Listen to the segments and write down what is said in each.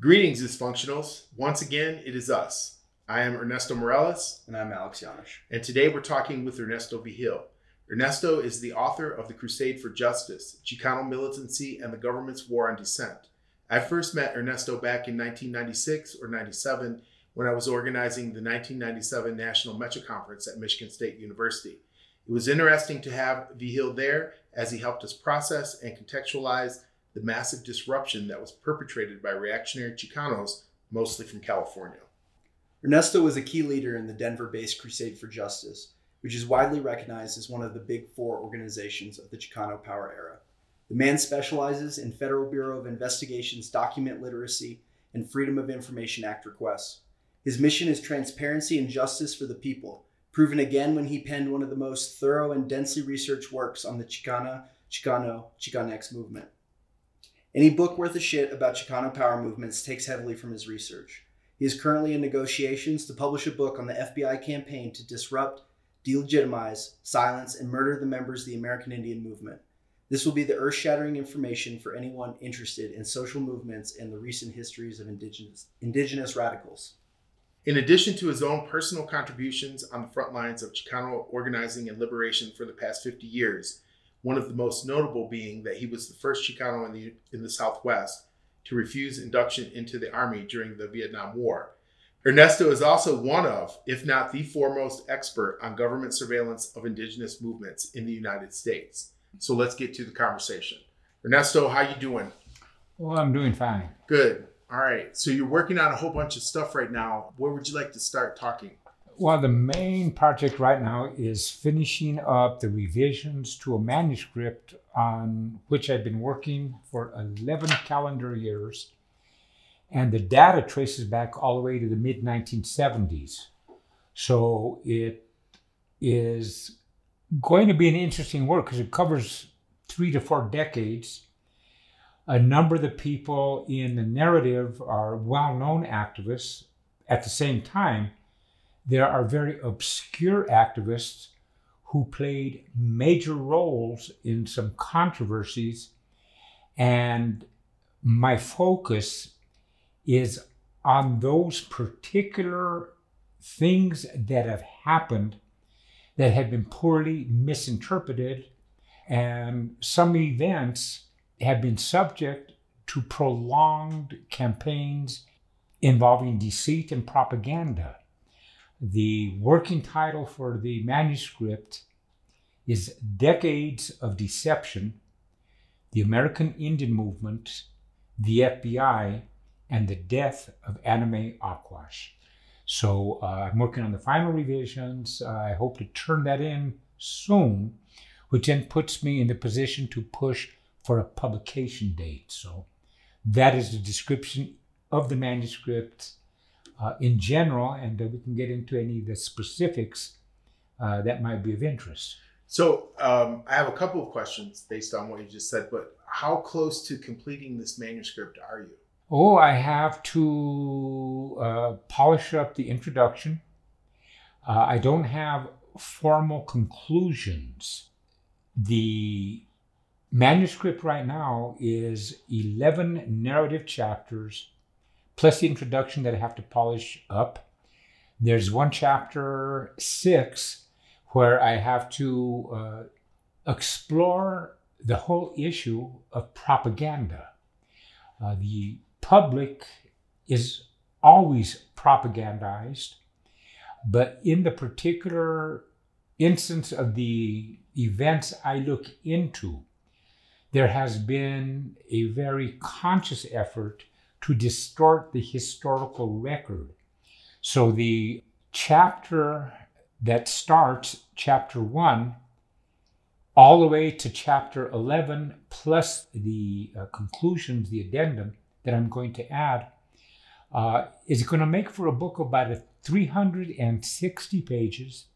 Greetings, dysfunctionals. Once again, it is us. I am Ernesto Mireles, And I'm Alex Yanish. and today we're talking with Ernesto Vigil. Ernesto is the author of The Crusade for Justice Chicano Militancy and the Government's War on Dissent. I first met Ernesto back in 1996 or 97 when I was organizing the 1997 National MEChA Conference at Michigan State University. It was interesting to have Vigil there as he helped us process and contextualize the massive disruption that was perpetrated by reactionary Chicanos, mostly from California. Ernesto was a key leader in the Denver based Crusade for Justice, which is widely recognized as one of the big four organizations of the Chicano power era. The man specializes in Federal Bureau of Investigation's document literacy and Freedom of Information Act requests. His mission is transparency and justice for the people, proven again when he penned one of the most thorough and densely researched works on the Chicana, Chicano, Chicanx movement. Any book worth a shit about Chicano power movements takes heavily from his research. He is currently in negotiations to publish a book on the FBI campaign to disrupt, delegitimize, silence, and murder the members of the American Indian movement. This will be the earth shattering information for anyone interested in social movements and the recent histories of indigenous, indigenous radicals. In addition to his own personal contributions on the front lines of Chicano organizing and liberation for the past 50 years, one of the most notable being that he was the first Chicano in the, in the Southwest to refuse induction into the Army during the Vietnam War. Ernesto is also one of, if not the foremost expert on government surveillance of indigenous movements in the United States. So let's get to the conversation. Ernesto, how you doing? Well, I'm doing fine. Good. All right. So you're working on a whole bunch of stuff right now. Where would you like to start talking? Well, the main project right now is finishing up the revisions to a manuscript on which I've been working for 11 calendar years. And the data traces back all the way to the mid 1970s. So it is going to be an interesting work because it covers three to four decades. A number of the people in the narrative are well known activists. At the same time, there are very obscure activists who played major roles in some controversies. And my focus is on those particular things that have happened that have been poorly misinterpreted. And some events have been subject to prolonged campaigns involving deceit and propaganda. The working title for the manuscript is Decades of Deception The American Indian Movement, the FBI, and the Death of Anna Mae Aquash. So uh, I'm working on the final revisions. I hope to turn that in soon, which then puts me in the position to push for a publication date. So that is the description of the manuscript uh, in general, and we can get into any of the specifics uh, that might be of interest. So um, I have a couple of questions based on what you just said, but how close to completing this manuscript are you? Oh, I have to uh, polish up the introduction. Uh, I don't have formal conclusions. The manuscript right now is 11 narrative chapters plus the introduction that I have to polish up. There's one chapter six where I have to uh, explore the whole issue of propaganda. Uh, the public is always propagandized, but in the particular instance of the events I look into, there has been a very conscious effort to distort the historical record. So the chapter that starts, chapter one, all the way to chapter 11, plus the uh, conclusions, the addendum that I'm going to add, uh, is going to make for a book of about a 360 pages.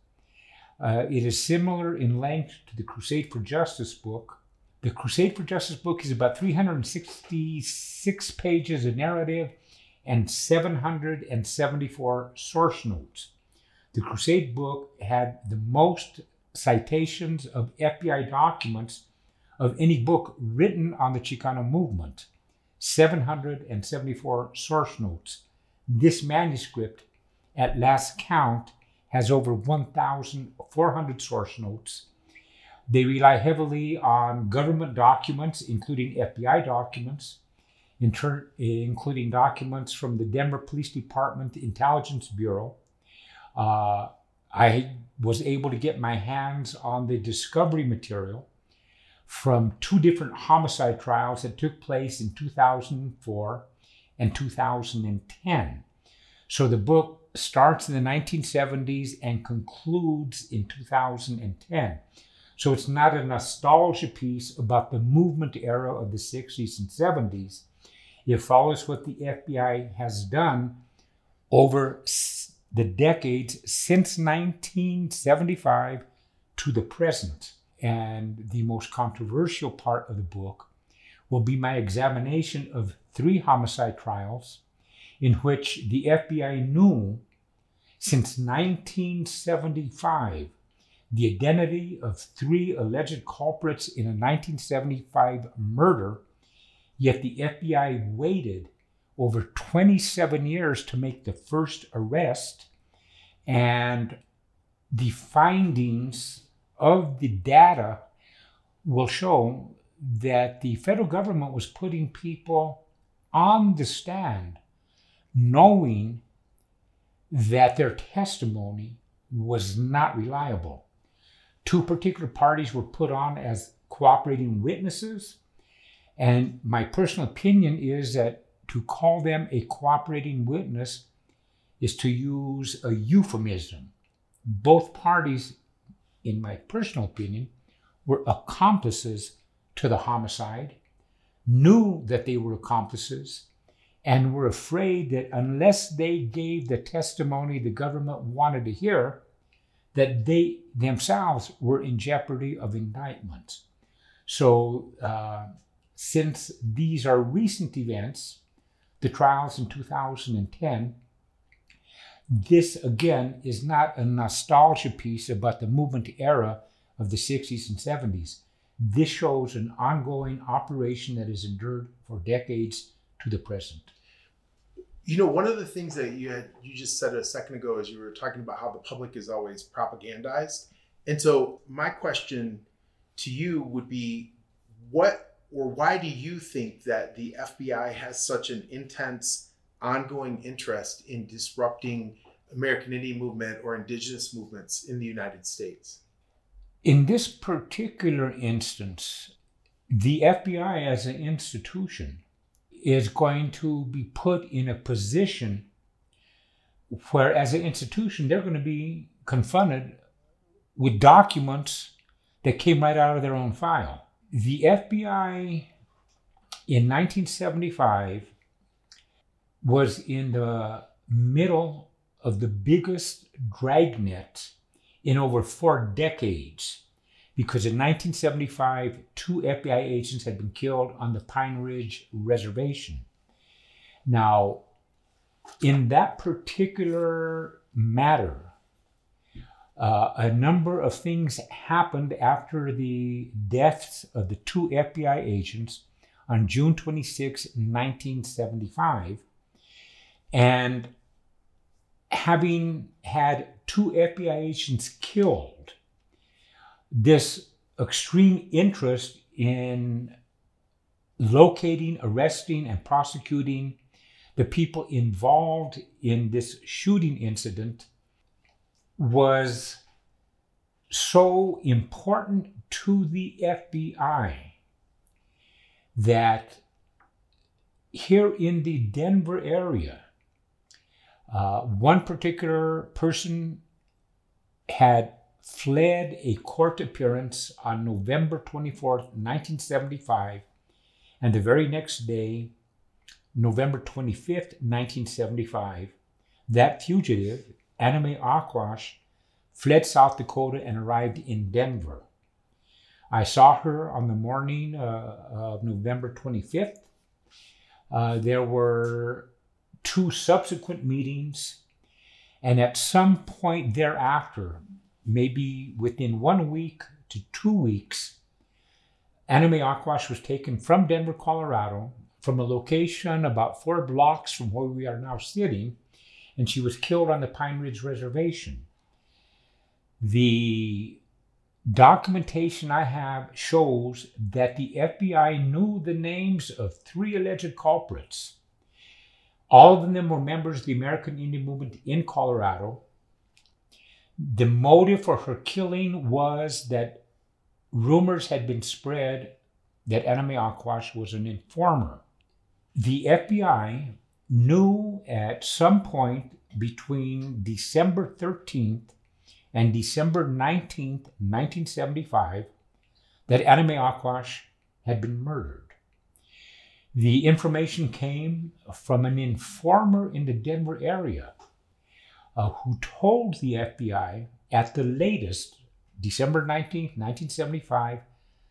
Uh, it is similar in length to the Crusade for Justice book. The Crusade for Justice book is about 366 pages of narrative and 774 source notes. The Crusade book had the most citations of FBI documents of any book written on the Chicano movement 774 source notes. This manuscript, at last count, has over 1,400 source notes. They rely heavily on government documents, including FBI documents, inter- including documents from the Denver Police Department Intelligence Bureau. Uh, I was able to get my hands on the discovery material from two different homicide trials that took place in 2004 and 2010. So the book starts in the 1970s and concludes in 2010. So it's not a nostalgia piece about the movement era of the 60s and 70s. It follows what the FBI has done over the decades since 1975 to the present. And the most controversial part of the book will be my examination of three homicide trials in which the FBI knew since 1975 the identity of three alleged culprits in a 1975 murder, yet the FBI waited over 27 years to make the first arrest, and the findings of the data will show that the federal government was putting people on the stand knowing that their testimony was not reliable. Two particular parties were put on as cooperating witnesses, and my personal opinion is that to call them a cooperating witness is to use a euphemism. Both parties in my personal opinion, were accomplices to the homicide, knew that they were accomplices, and were afraid that unless they gave the testimony the government wanted to hear, that they themselves were in jeopardy of indictment. So, uh, since these are recent events, the trials in 2010, this again is not a nostalgia piece about the movement era of the 60s and 70s. This shows an ongoing operation that has endured for decades to the present. You know, one of the things that you had you just said a second ago is you were talking about how the public is always propagandized. And so my question to you would be what or why do you think that the FBI has such an intense ongoing interest in disrupting American Indian movement or indigenous movements in the United States? In this particular instance, the FBI as an institution is going to be put in a position where, as an institution, they're going to be confronted with documents that came right out of their own file. The FBI in 1975 was in the middle of the biggest dragnet in over four decades because in 1975, two FBI agents had been killed on the Pine Ridge Reservation. Now, in that particular matter, uh, a number of things happened after the deaths of the two FBI agents on June 26, 1975. And having had two FBI agents killed, this extreme interest in locating, arresting, and prosecuting the people involved in this shooting incident was so important to the FBI that here in the Denver area, uh, one particular person had fled a court appearance on November 24th, 1975, and the very next day, November 25th, 1975, that fugitive, Anna Mae Aquash, fled South Dakota and arrived in Denver. I saw her on the morning uh, of November 25th. Uh, there were two subsequent meetings, and at some point thereafter, maybe within one week to two weeks, Anna Mae Aquash was taken from Denver, Colorado from a location about four blocks from where we are now sitting, and she was killed on the Pine Ridge Reservation. The documentation I have shows that the FBI knew the names of three alleged culprits. All of them were members of the American Indian Movement in Colorado. The motive for her killing was that rumors had been spread that Mae Aquash was an informer. The FBI knew at some point between December 13th and December 19th, 1975, that Anna Mae Aquash had been murdered. The information came from an informer in the Denver area uh, who told the FBI at the latest, December 19th, 1975,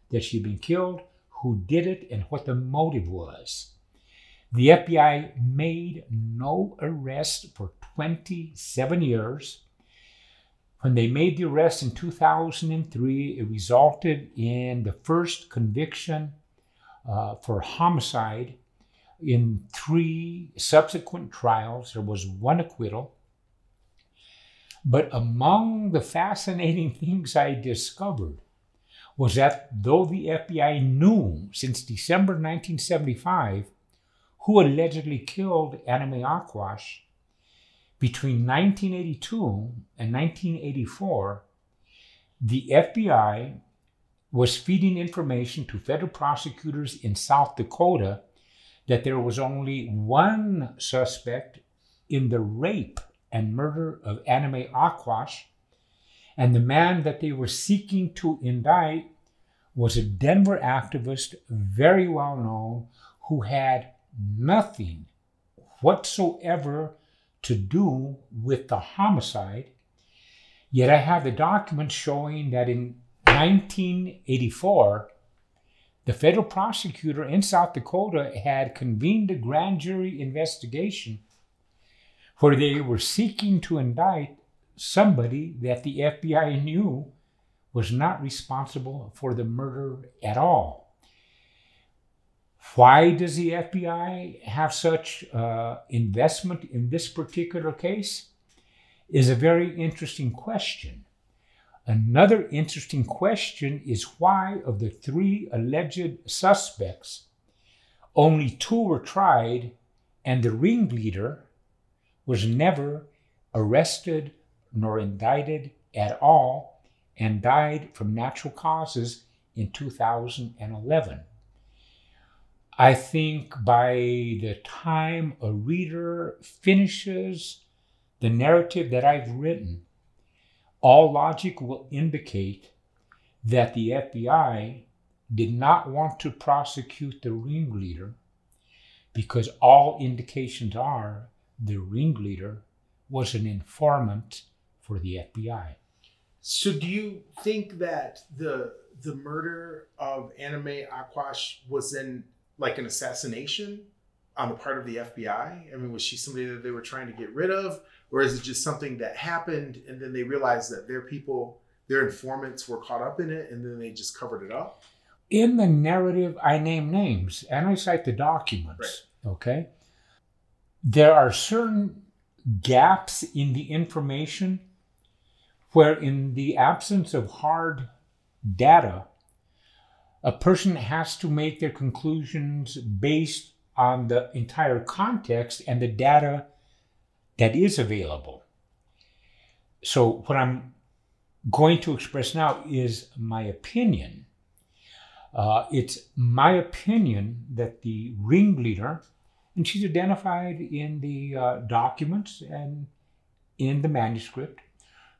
that she had been killed, who did it, and what the motive was. The FBI made no arrest for 27 years. When they made the arrest in 2003, it resulted in the first conviction uh, for homicide. In three subsequent trials, there was one acquittal. But among the fascinating things I discovered was that though the FBI knew since December 1975 who allegedly killed Anna Mae Aquash, between 1982 and 1984, the FBI was feeding information to federal prosecutors in South Dakota that there was only one suspect in the rape and murder of Anna Mae Aquash, and the man that they were seeking to indict was a Denver activist, very well known, who had nothing whatsoever to do with the homicide. Yet I have the documents showing that in 1984, the federal prosecutor in South Dakota had convened a grand jury investigation where they were seeking to indict somebody that the FBI knew was not responsible for the murder at all. Why does the FBI have such uh, investment in this particular case? Is a very interesting question. Another interesting question is why, of the three alleged suspects, only two were tried and the ringleader was never arrested nor indicted at all and died from natural causes in 2011. I think by the time a reader finishes the narrative that I've written, all logic will indicate that the FBI did not want to prosecute the ringleader because all indications are the ringleader was an informant for the FBI. So, do you think that the the murder of Anna Mae Aquash was then like an assassination on the part of the FBI? I mean, was she somebody that they were trying to get rid of, or is it just something that happened and then they realized that their people, their informants, were caught up in it, and then they just covered it up? In the narrative, I name names and I cite the documents. Right. Okay, there are certain gaps in the information where, in the absence of hard data, a person has to make their conclusions based on the entire context and the data that is available. So, what I'm going to express now is my opinion. Uh, it's my opinion that the ringleader and she's identified in the uh, documents and in the manuscript.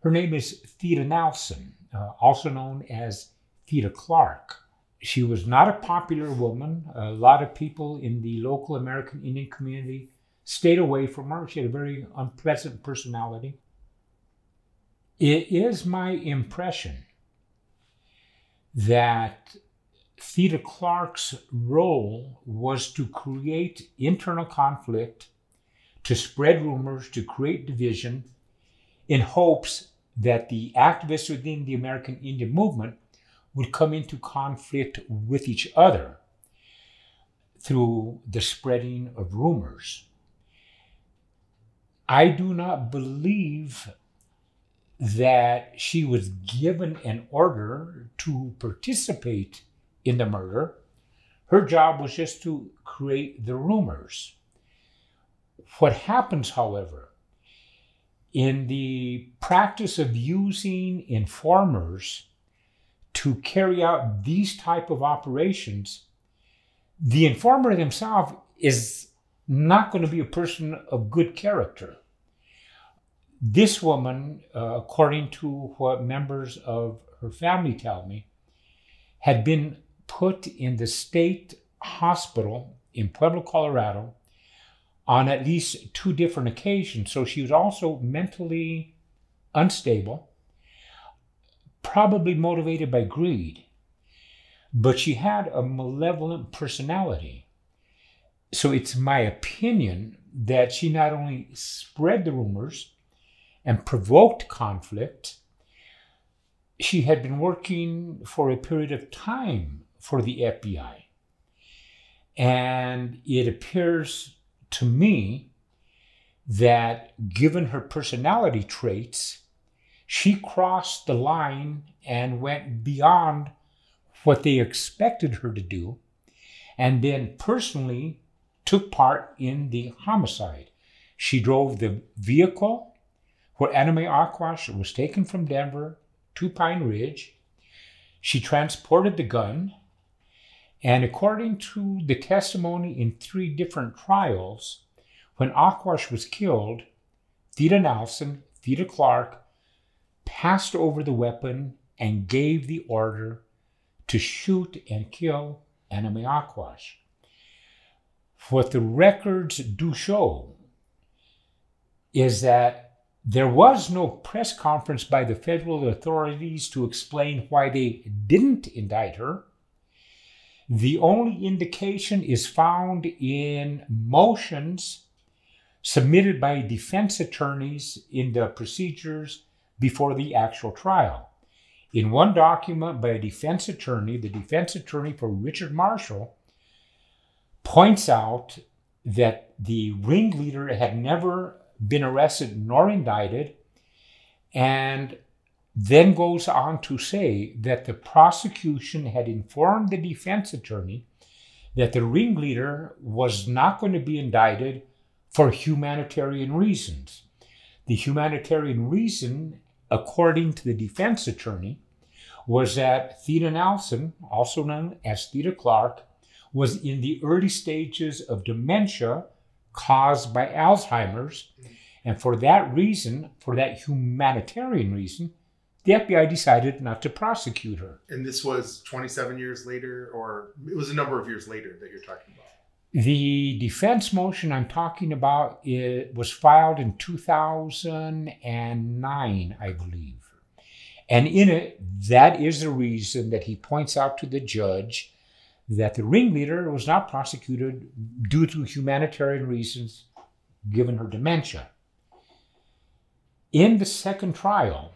Her name is Theda Nelson, uh, also known as Theda Clark. She was not a popular woman. A lot of people in the local American Indian community stayed away from her. She had a very unpleasant personality. It is my impression that Theda Clark's role was to create internal conflict, to spread rumors, to create division, in hopes that the activists within the American Indian movement would come into conflict with each other. through the spreading of rumors. I do not believe that she was given an order to participate in the murder. Her job was just to create the rumors. What happens, however, in the practice of using informers to carry out these type of operations, the informer himself is not going to be a person of good character. This woman, uh, according to what members of her family tell me, had been put in the state hospital in Pueblo, Colorado, on at least two different occasions. So she was also mentally unstable, probably motivated by greed. But she had a malevolent personality. So it's my opinion that she not only spread the rumors and provoked conflict, she had been working for a period of time for the FBI. And it appears to me that given her personality traits, she crossed the line and went beyond what they expected her to do, and then personally took part in the homicide. She drove the vehicle where Anna Mae Aquash was taken from Denver to Pine Ridge. She transported the gun and according to the testimony in three different trials, when Aquash was killed, Theda Nelson, Theda Clark, passed over the weapon and gave the order to shoot and kill Mae Aquash. What the records do show is that there was no press conference by the federal authorities to explain why they didn't indict her the only indication is found in motions submitted by defense attorneys in the procedures before the actual trial. In one document by a defense attorney, the defense attorney for Richard Marshall points out that the ringleader had never been arrested nor indicted, and then goes on to say that the prosecution had informed the defense attorney that the ringleader was not going to be indicted for humanitarian reasons. The humanitarian reason, according to the defense attorney, was that Theda Nelson, also known as Theda Clark, was in the early stages of dementia caused by Alzheimer's. And for that reason, for that humanitarian reason, the FBI decided not to prosecute her. And this was 27 years later, or it was a number of years later that you're talking about. The defense motion I'm talking about it was filed in 2009, I believe. And in it, that is the reason that he points out to the judge that the ringleader was not prosecuted due to humanitarian reasons given her dementia. In the second trial,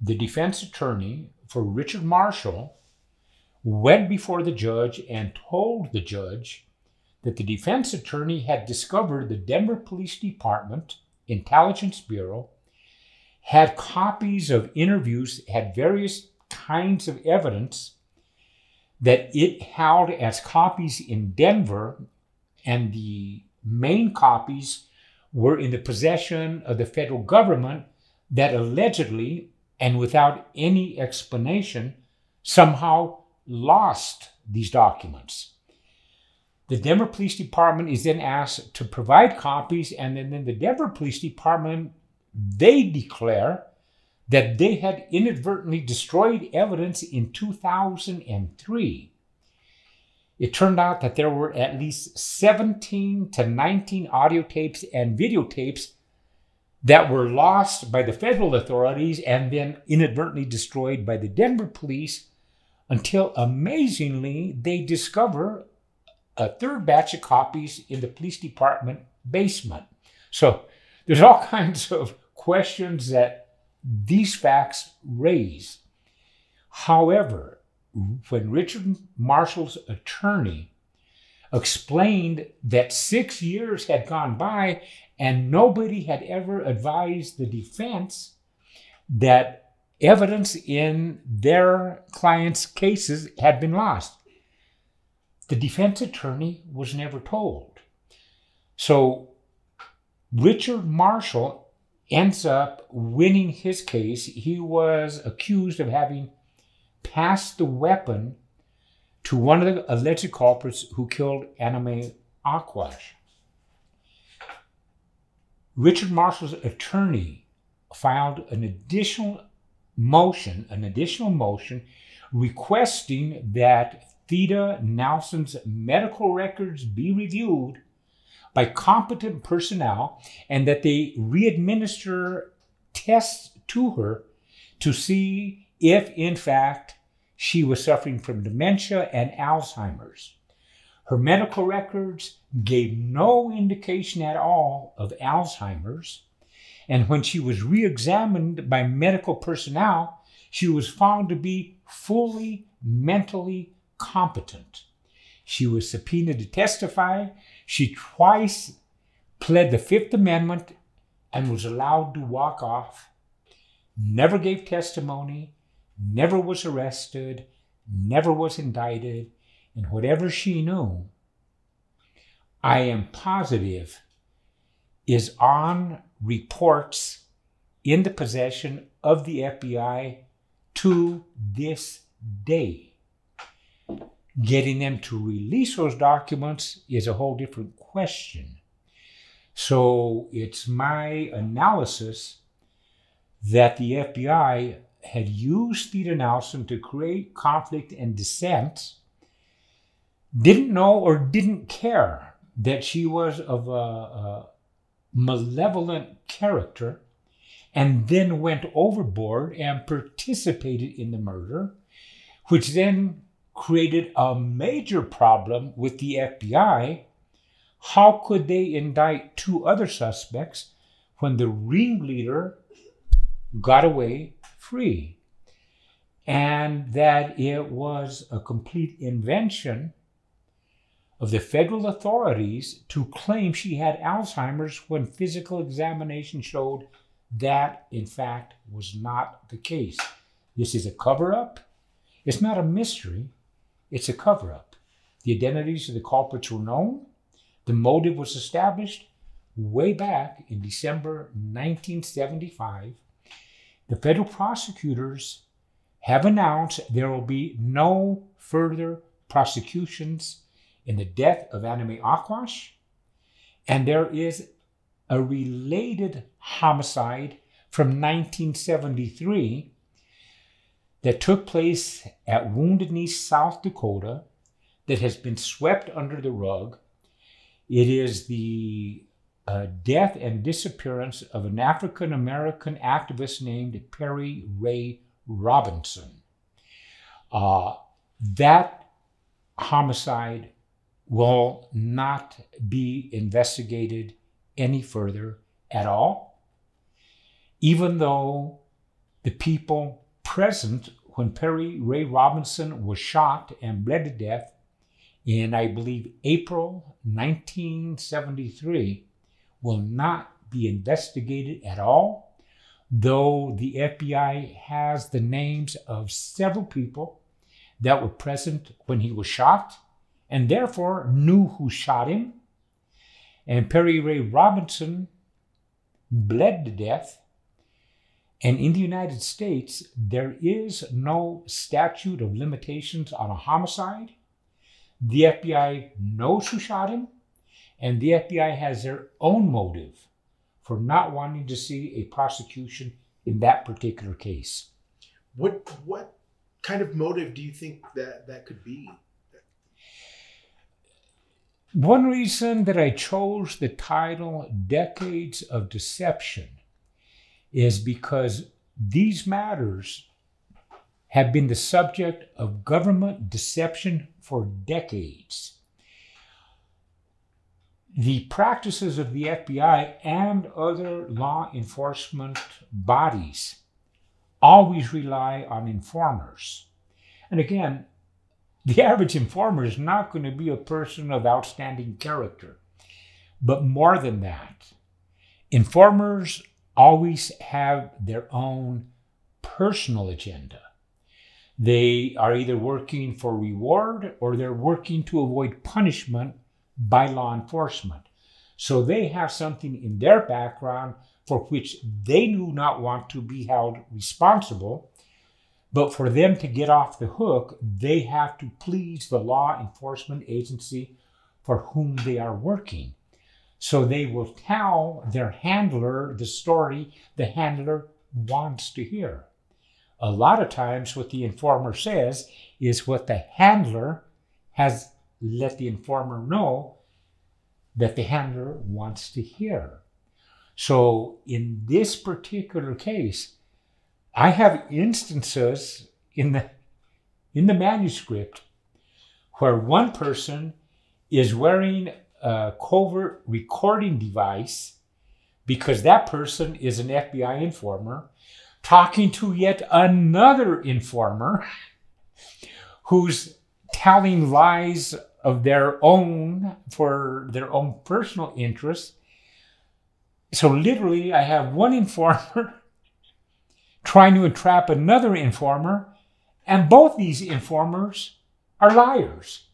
the defense attorney for Richard Marshall went before the judge and told the judge that the defense attorney had discovered the Denver Police Department Intelligence Bureau had copies of interviews, had various kinds of evidence that it held as copies in Denver, and the main copies were in the possession of the federal government that allegedly and without any explanation somehow lost these documents. The Denver Police Department is then asked to provide copies, and then, then the Denver Police Department they declare that they had inadvertently destroyed evidence in 2003. It turned out that there were at least 17 to 19 audio tapes and videotapes that were lost by the federal authorities and then inadvertently destroyed by the Denver police until amazingly they discover a third batch of copies in the police department basement. So there's all kinds of questions that these facts raise. However, when Richard Marshall's attorney explained that six years had gone by and nobody had ever advised the defense that evidence in their clients' cases had been lost. The defense attorney was never told. So Richard Marshall ends up winning his case. He was accused of having passed the weapon to one of the alleged culprits who killed Anna Mae Aquash. Richard Marshall's attorney filed an additional motion, an additional motion requesting that Theda Nelson's medical records be reviewed by competent personnel and that they re-administer tests to her to see if in fact she was suffering from dementia and Alzheimer's. Her medical records gave no indication at all of Alzheimer's, and when she was re examined by medical personnel, she was found to be fully mentally competent. She was subpoenaed to testify. She twice pled the Fifth Amendment and was allowed to walk off. Never gave testimony, never was arrested, never was indicted, and whatever she knew, I am positive is on reports in the possession of the FBI to this day. Getting them to release those documents is a whole different question. So it's my analysis that the FBI had used Theda Nelson to create conflict and dissent, didn't know or didn't care that she was of a, a malevolent character, and then went overboard and participated in the murder, which then created a major problem with the FBI. How could they indict two other suspects when the ringleader got away free. And that it was a complete invention of the federal authorities to claim she had Alzheimer's when physical examination showed that, in fact, was not the case. This is a cover up. It's not a mystery, it's a cover up. The identities of the culprits were known, the motive was established way back in December 1975 the federal prosecutors have announced there will be no further prosecutions in the death of Anna Mae Aquash, and there is a related homicide from 1973 that took place at Wounded Knee, South Dakota, that has been swept under the rug. It is the uh, death and disappearance of an African American activist named Perry Ray Robinson. Uh, that homicide will not be investigated any further at all, even though the people present when Perry Ray Robinson was shot and bled to death in, I believe, April 1973 will not be investigated at all, though the FBI has the names of several people that were present when he was shot and therefore knew who shot him. And Perry Ray Robinson bled to death. And in the United States, there is no statute of limitations on a homicide. The FBI knows who shot him and the FBI has their own motive for not wanting to see a prosecution in that particular case. What what kind of motive do you think that that could be? One reason that I chose the title Decades of Deception is because these matters have been the subject of government deception for decades the practices of the FBI and other law enforcement bodies always rely on informers. And again, the average informer is not going to be a person of outstanding character. But more than that, informers always have their own personal agenda. They are either working for reward or they're working to avoid punishment by law enforcement. So they have something in their background for which they do not want to be held responsible. But for them to get off the hook, they have to please the law enforcement agency for whom they are working. So they will tell their handler the story the handler wants to hear. A lot of times, what the informer says is what the handler has let the informer know that the handler wants to hear. So, in this particular case, I have instances in the in the manuscript where one person is wearing a covert recording device because that person is an FBI informer talking to yet another informer who's telling lies of their own for their own personal interests. So, literally, I have one informer trying to entrap another informer, and both these informers are liars.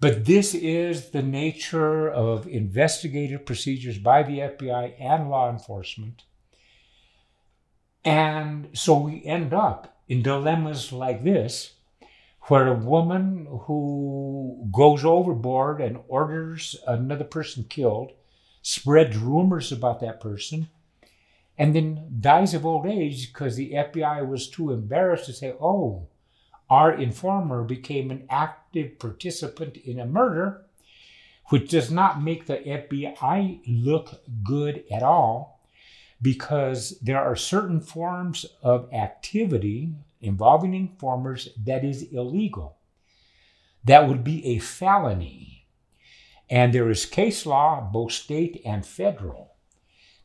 But this is the nature of investigative procedures by the FBI and law enforcement. And so we end up in dilemmas like this, where a woman who goes overboard and orders another person killed, spreads rumors about that person, and then dies of old age because the FBI was too embarrassed to say, oh, our informer became an active participant in a murder, which does not make the FBI look good at all because there are certain forms of activity involving informers that is illegal. That would be a felony. And there is case law, both state and federal,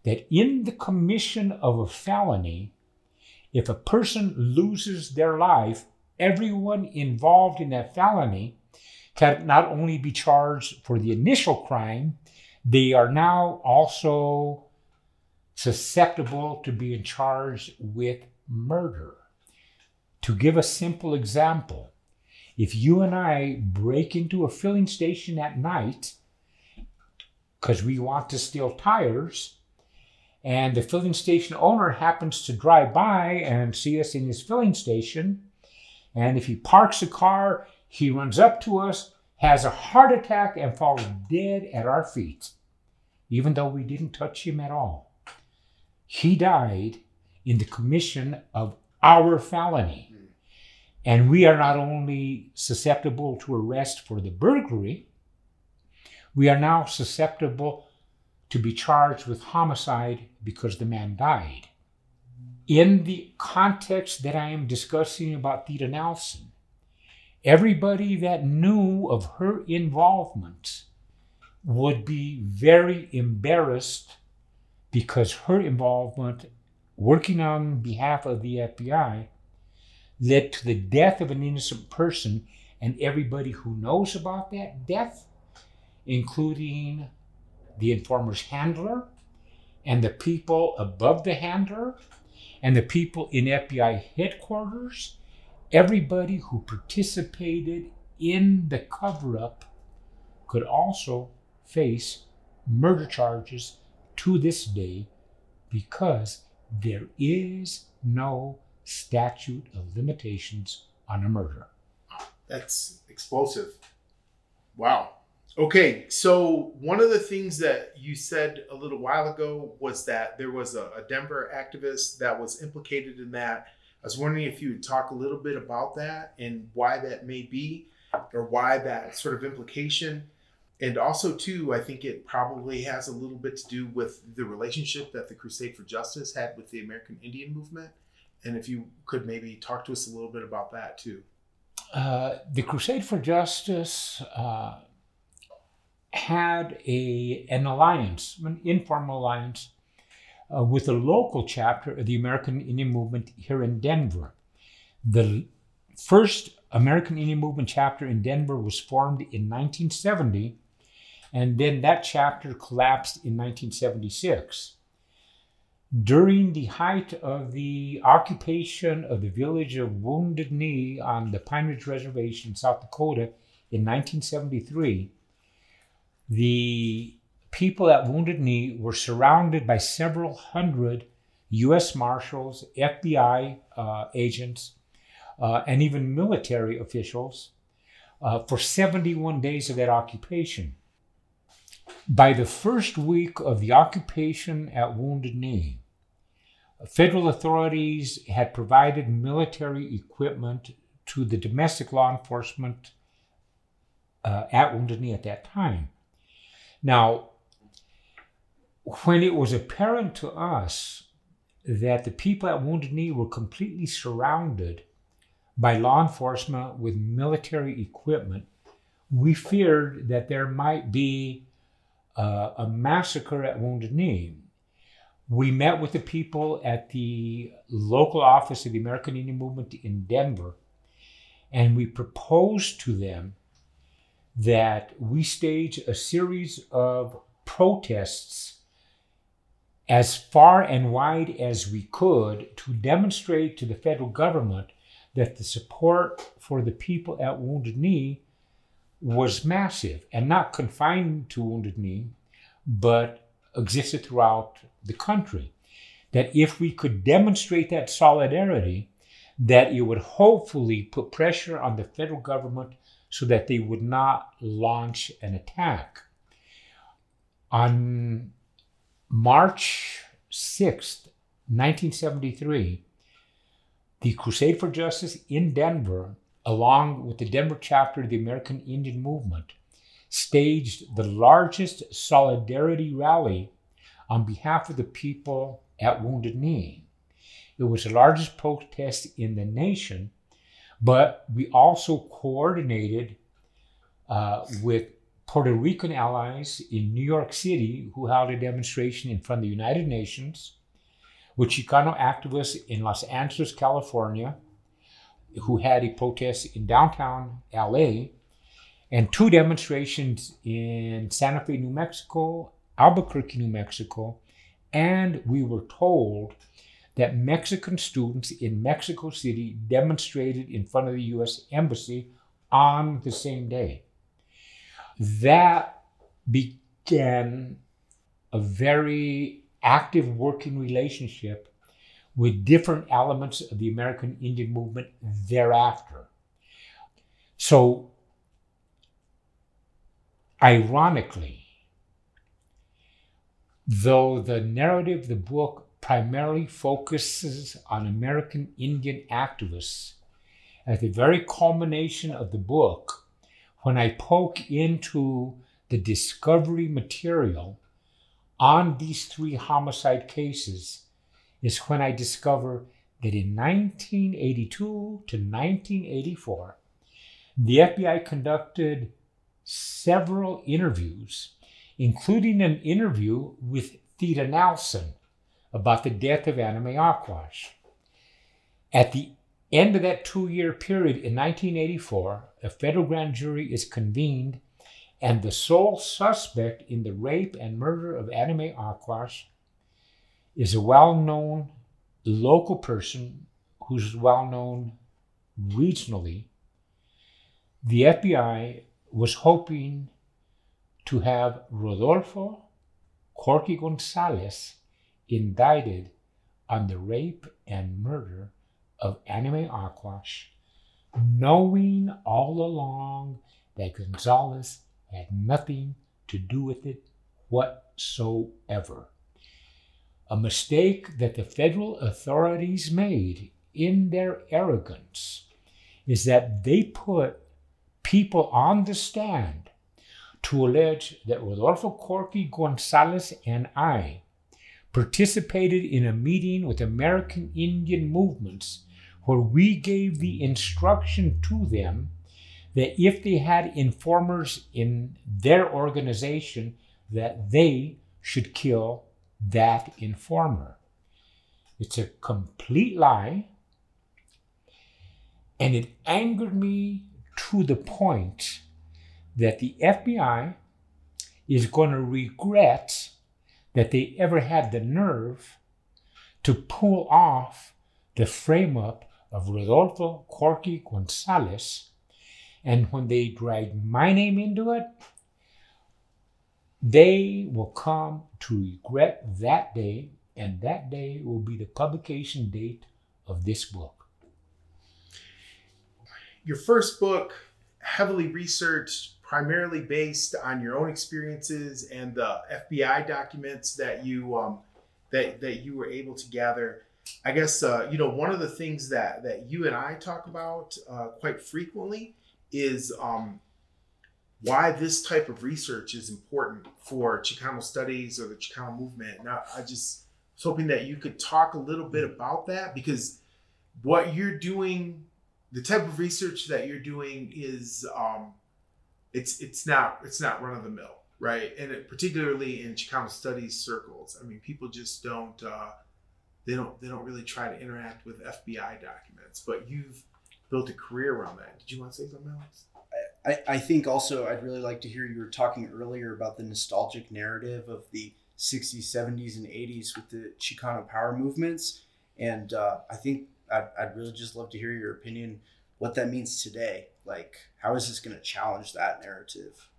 that in the commission of a felony, if a person loses their life, everyone involved in that felony can not only be charged for the initial crime, they are now also susceptible to being charged with murder. To give a simple example, if you and I break into a filling station at night because we want to steal tires, and the filling station owner happens to drive by and see us in his filling station, and if he parks the car, he runs up to us, has a heart attack, and falls dead at our feet, even though we didn't touch him at all. He died in the commission of our felony. And we are not only susceptible to arrest for the burglary, we are now susceptible to be charged with homicide because the man died. In the context that I am discussing about Theda Nelson, everybody that knew of her involvement would be very embarrassed because her involvement working on behalf of the FBI led to the death of an innocent person and everybody who knows about that death, including the informer's handler and the people above the handler and the people in FBI headquarters, everybody who participated in the cover up could also face murder charges to this day because there is no statute of limitations on a murder. That's explosive. Wow. Okay, so one of the things that you said a little while ago was that there was a, a Denver activist that was implicated in that. I was wondering if you would talk a little bit about that and why that may be, or why that sort of implication. And also too i think it probably has a little bit to do with the relationship that the crusade for justice had with the american indian movement. And if you could maybe talk to us a little bit about that too. Uh, the crusade for justice uh, had a an alliance an informal alliance uh, with a local chapter of the american indian movement here in denver the first American Indian Movement chapter in Denver was formed in 1970, and then that chapter collapsed in 1976. During the height of the occupation of the village of Wounded Knee on the Pine Ridge Reservation, South Dakota, in 1973, the people at Wounded Knee were surrounded by several hundred U.S. Marshals, FBI uh, agents, uh, and even military officials uh, for 71 days of that occupation. By the first week of the occupation at Wounded Knee, federal authorities had provided military equipment to the domestic law enforcement uh, at Wounded Knee at that time. Now, when it was apparent to us that the people at Wounded Knee were completely surrounded by law enforcement with military equipment, we feared that there might be uh, a massacre at Wounded Knee. We met with the people at the local office of the American Indian Movement in Denver, and we proposed to them that we stage a series of protests as far and wide as we could to demonstrate to the federal government that the support for the people at Wounded Knee was massive and not confined to Wounded Knee, but existed throughout the country. That if we could demonstrate that solidarity, that it would hopefully put pressure on the federal government so that they would not launch an attack. On March 6th, 1973, the Crusade for Justice in Denver, along with the Denver chapter of the American Indian Movement, staged the largest solidarity rally on behalf of the people at Wounded Knee. It was the largest protest in the nation, but we also coordinated uh, with Puerto Rican allies in New York City who held a demonstration in front of the United Nations with Chicano activists in Los Angeles, California, who had a protest in downtown LA, and two demonstrations in Santa Fe, New Mexico, Albuquerque, New Mexico, and we were told that Mexican students in Mexico City demonstrated in front of the US Embassy on the same day. That began a very active working relationship with different elements of the American Indian movement thereafter. So, ironically, though the narrative the book primarily focuses on American Indian activists, at the very culmination of the book, when I poke into the discovery material on these three homicide cases is when I discover that in 1982 to 1984, the FBI conducted several interviews, including an interview with Theda Nelson about the death of Anna Mae Aquash. At the end of that two year period in 1984, a federal grand jury is convened and the sole suspect in the rape and murder of Anna Mae Aquash is a well known local person who's well known regionally. The FBI was hoping to have Rodolfo Corky Gonzalez indicted on the rape and murder of Anna Mae Aquash, knowing all along that Gonzalez had nothing to do with it whatsoever. A mistake that the federal authorities made in their arrogance is that they put people on the stand to allege that Rodolfo Corky Gonzalez and I participated in a meeting with American Indian movements where we gave the instruction to them that if they had informers in their organization, that they should kill that informer. It's a complete lie. And it angered me to the point that the FBI is going to regret that they ever had the nerve to pull off the frame up of Rodolfo Corky Gonzalez. And when they drag my name into it, they will come to regret that day, and that day will be the publication date of this book. Your first book, heavily researched, primarily based on your own experiences and the FBI documents that you um, that that you were able to gather. I guess uh, you know one of the things that that you and I talk about uh, quite frequently is um, why this type of research is important for Chicano studies or the Chicano movement. Now, I just was hoping that you could talk a little bit about that because what you're doing, the type of research that you're doing is, um, it's it's not it's not run of the mill, right? And it, particularly in Chicano studies circles, I mean, people just don't uh, they don't they don't really try to interact with FBI documents. But you've built a career around that. Did you want to say something else? I, I think also I'd really like to hear you were talking earlier about the nostalgic narrative of the 60s, 70s, and 80s with the Chicano power movements. And uh, I think I'd, I'd really just love to hear your opinion what that means today. Like, how is this going to challenge that narrative?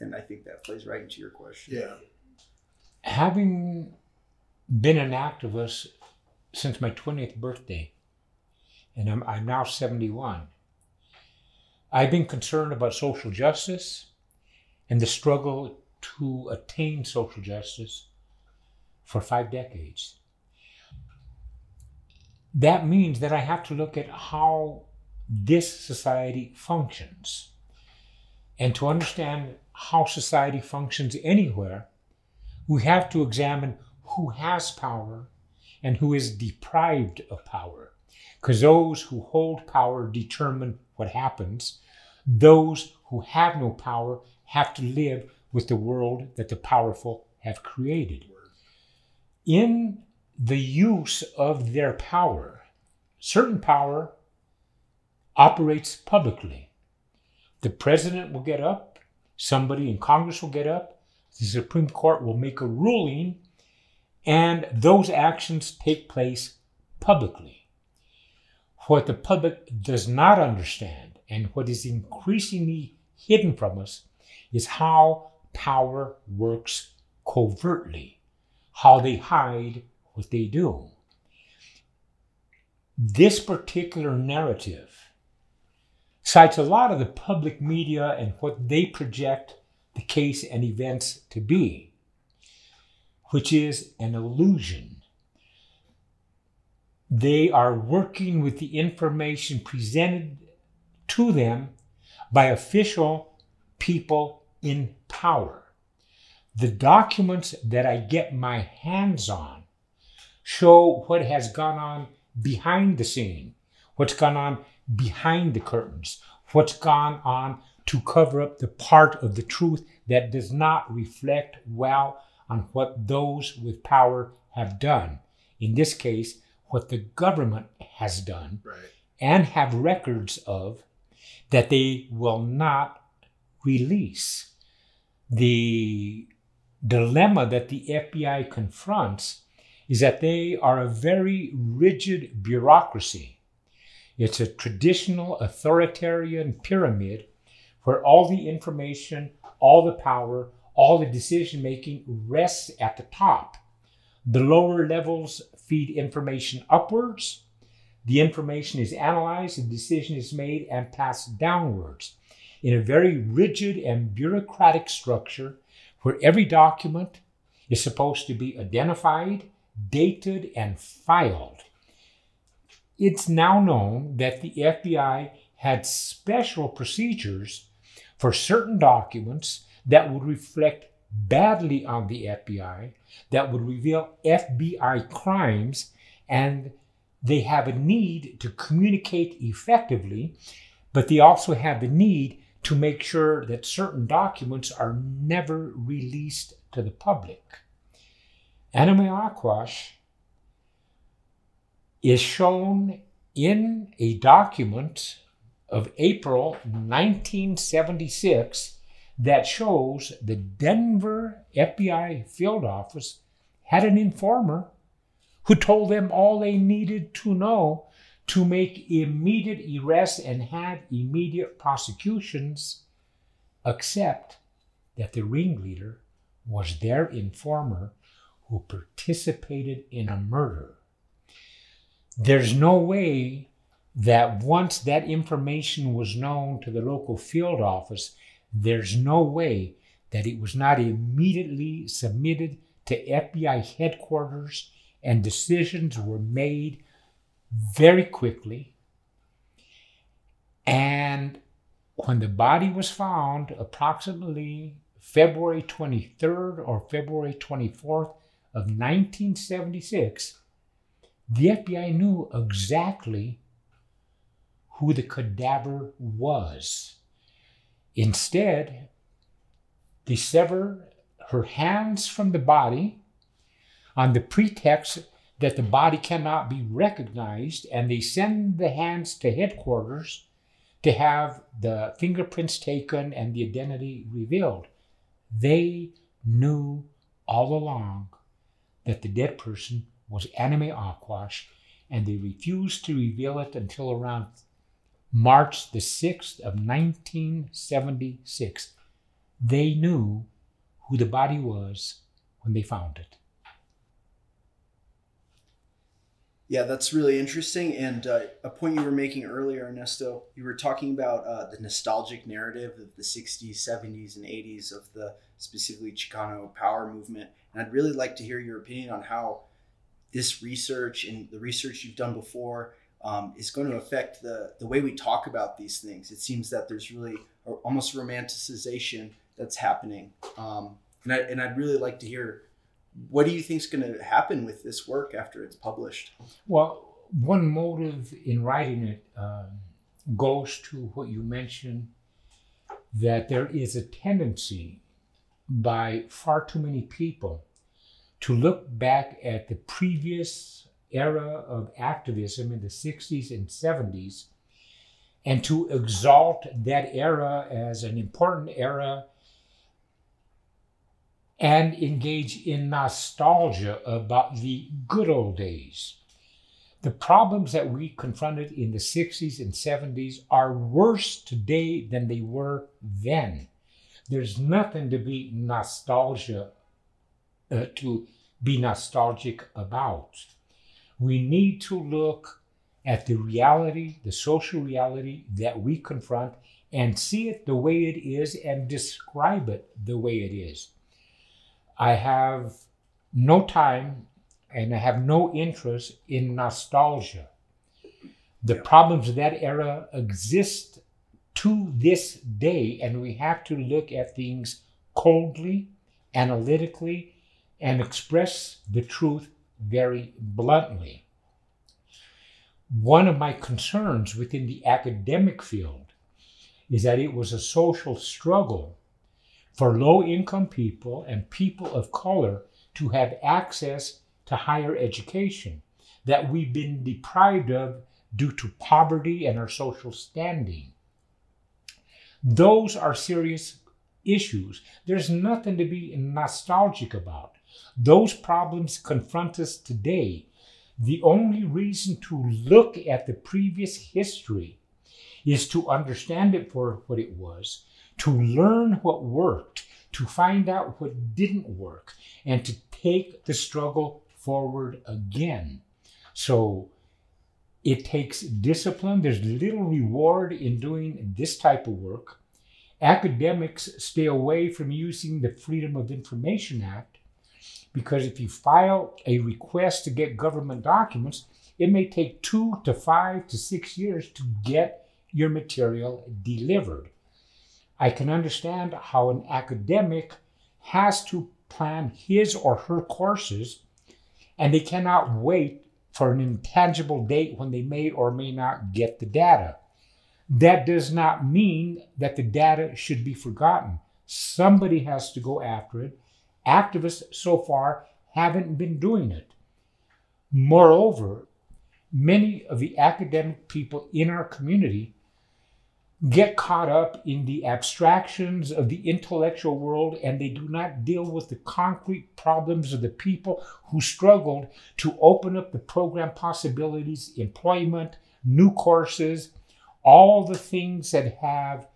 And I think that plays right into your question. Yeah. Having been an activist since my 20th birthday, and I'm, I'm now 71, I've been concerned about social justice and the struggle to attain social justice for five decades. That means that I have to look at how this society functions. And to understand how society functions anywhere, we have to examine who has power and who is deprived of power. Because those who hold power determine what happens, those who have no power have to live with the world that the powerful have created. In the use of their power, certain power operates publicly. The president will get up, somebody in Congress will get up, the Supreme Court will make a ruling, and those actions take place publicly. What the public does not understand and what is increasingly hidden from us is how power works covertly, how they hide what they do. This particular narrative cites a lot of the public media and what they project the case and events to be, which is an illusion. They are working with the information presented to them by official people in power. The documents that I get my hands on show what has gone on behind the scene, what's gone on behind the curtains, what's gone on to cover up the part of the truth that does not reflect well on what those with power have done. In this case, what the government has done Right. and have records of that they will not release. The dilemma that the FBI confronts is that they are a very rigid bureaucracy. It's a traditional authoritarian pyramid where all the information, all the power, all the decision making rests at the top. The lower levels feed information upwards, the information is analyzed, the decision is made and passed downwards in a very rigid and bureaucratic structure where every document is supposed to be identified, dated, and filed. It's now known that the FBI had special procedures for certain documents that would reflect badly on the FBI, that would reveal FBI crimes, and they have a need to communicate effectively, but they also have the need to make sure that certain documents are never released to the public. Anna Mae Aquash is shown in a document of April 1976 that shows the Denver FBI field office had an informer who told them all they needed to know to make immediate arrests and have immediate prosecutions, except that the ringleader was their informer who participated in a murder. There's no way that once that information was known to the local field office, there's no way that it was not immediately submitted to FBI headquarters and decisions were made very quickly. And when the body was found, approximately February 23rd or February 24th of 1976, the FBI knew exactly who the cadaver was. Instead, they sever her hands from the body on the pretext that the body cannot be recognized, and they send the hands to headquarters to have the fingerprints taken and the identity revealed. They knew all along that the dead person was Anna Mae Aquash, and they refused to reveal it until around March the 6th of 1976. They knew who the body was when they found it. Yeah, that's really interesting. And uh, a point you were making earlier, Ernesto, you were talking about uh, the nostalgic narrative of the 60s, 70s, and 80s of the specifically Chicano power movement. And I'd really like to hear your opinion on how this research and the research you've done before um, is going to affect the, the way we talk about these things. It seems that there's really almost romanticization that's happening. Um, and, I, and I'd really like to hear what do you think is going to happen with this work after it's published? Well, one motive in writing it uh, goes to what you mentioned that there is a tendency by far too many people to look back at the previous era of activism in the 60s and 70s and to exalt that era as an important era and engage in nostalgia about the good old days. The problems that we confronted in the 60s and 70s are worse today than they were then. There's nothing to be nostalgia uh, to be nostalgic about. We need to look at the reality, the social reality that we confront and see it the way it is and describe it the way it is. I have no time and I have no interest in nostalgia. The problems of that era exist to this day, and we have to look at things coldly, analytically, and express the truth very bluntly. One of my concerns within the academic field is that it was a social struggle for low income people and people of color to have access to higher education that we've been deprived of due to poverty and our social standing. Those are serious issues. There's nothing to be nostalgic about. Those problems confront us today. The only reason to look at the previous history is to understand it for what it was to learn what worked, to find out what didn't work, and to take the struggle forward again. So it takes discipline. There's little reward in doing this type of work. Academics stay away from using the Freedom of Information Act because if you file a request to get government documents, it may take two to five to six years to get your material delivered. I can understand how an academic has to plan his or her courses and they cannot wait for an intangible date when they may or may not get the data. That does not mean that the data should be forgotten. Somebody has to go after it. Activists so far haven't been doing it. Moreover, many of the academic people in our community get caught up in the abstractions of the intellectual world and they do not deal with the concrete problems of the people who struggled to open up the program possibilities, employment, new courses, all the things that have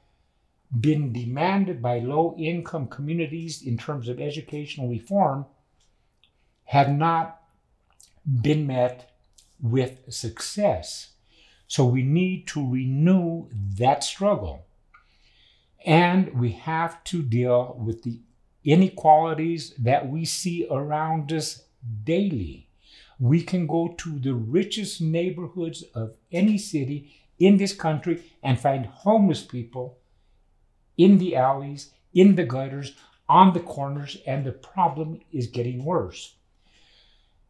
been demanded by low income communities in terms of educational reform have not been met with success. So we need to renew that struggle. And we have to deal with the inequalities that we see around us daily. We can go to the richest neighborhoods of any city in this country and find homeless people in the alleys, in the gutters, on the corners, and the problem is getting worse.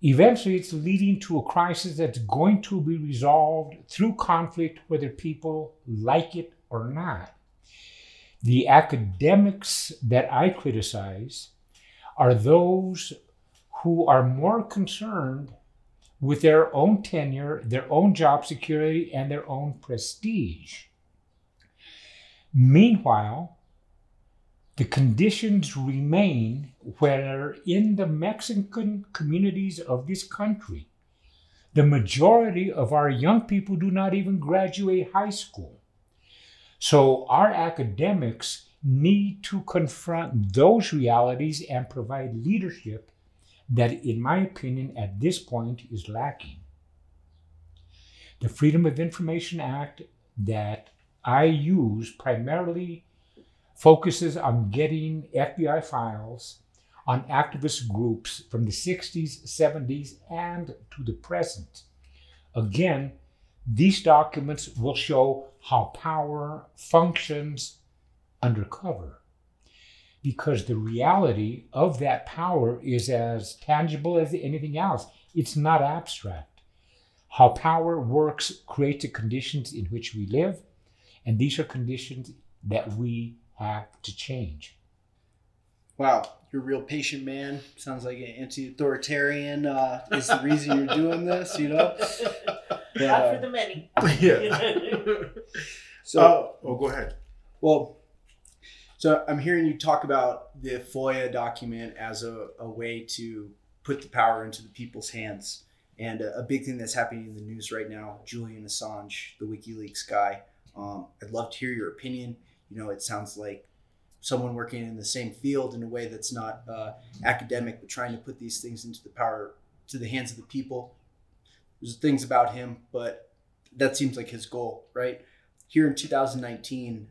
Eventually, it's leading to a crisis that's going to be resolved through conflict, whether people like it or not. The academics that I criticize are those who are more concerned with their own tenure, their own job security, and their own prestige. Meanwhile, the conditions remain where in the Mexican communities of this country, the majority of our young people do not even graduate high school. So our academics need to confront those realities and provide leadership that, in my opinion, at this point is lacking. The Freedom of Information Act that I use primarily focuses on getting FBI files on activist groups from the 60s, 70s, and to the present. Again, these documents will show how power functions undercover because the reality of that power is as tangible as anything else. It's not abstract. How power works creates the conditions in which we live, and these are conditions that we have to change. Wow, you're a real patient man. Sounds like an anti-authoritarian uh, is the reason you're doing this, you know. But, Not for the many. Yeah. so, uh, oh, go ahead. Well, so I'm hearing you talk about the FOIA document as a, a way to put the power into the people's hands. And a, a, big thing that's happening in the news right now, Julian Assange, the WikiLeaks guy. Um, I'd love to hear your opinion. You know, it sounds like someone working in the same field in a way that's not uh, academic, but trying to put these things into the power, to the hands of the people. There's things about him, but that seems like his goal, right? Here in 2019,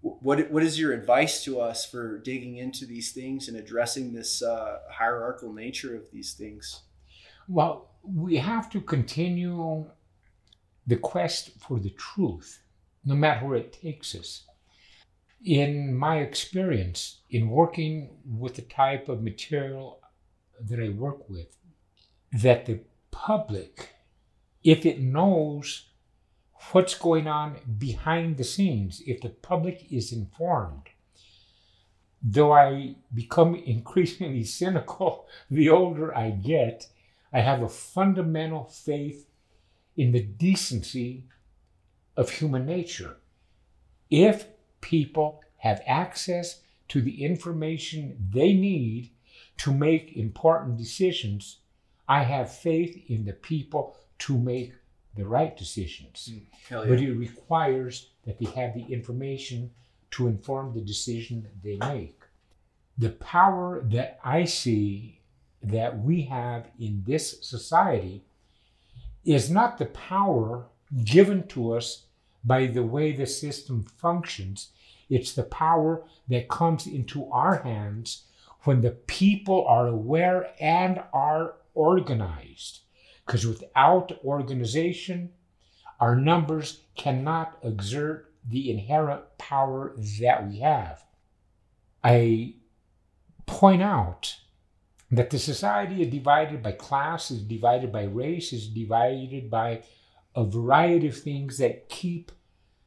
what what is your advice to us for digging into these things and addressing this uh, hierarchical nature of these things? Well, we have to continue the quest for the truth, no matter where it takes us in my experience in working with the type of material that I work with, that the public, if it knows what's going on behind the scenes, if the public is informed, though I become increasingly cynical the older I get, I have a fundamental faith in the decency of human nature. If people have access to the information they need to make important decisions, I have faith in the people to make the right decisions. Mm, yeah. But it requires that they have the information to inform the decision they make. The power that I see that we have in this society is not the power given to us by the way the system functions. It's the power that comes into our hands when the people are aware and are organized. Because without organization, our numbers cannot exert the inherent power that we have. I point out that the society is divided by class, is divided by race, is divided by a variety of things that keep